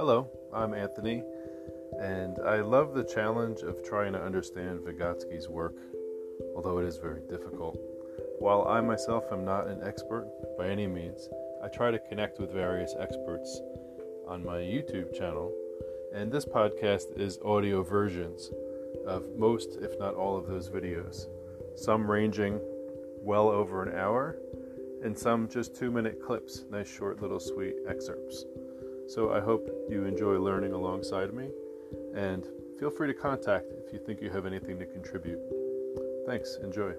Hello, I'm Anthony, and I love the challenge of trying to understand Vygotsky's work, although it is very difficult. While I myself am not an expert by any means, I try to connect with various experts on my YouTube channel, and this podcast is audio versions of most, if not all, of those videos, some ranging well over an hour, and some just two minute clips, nice short little sweet excerpts. So I hope you enjoy learning alongside me, and feel free to contact if you think you have anything to contribute. Thanks, enjoy.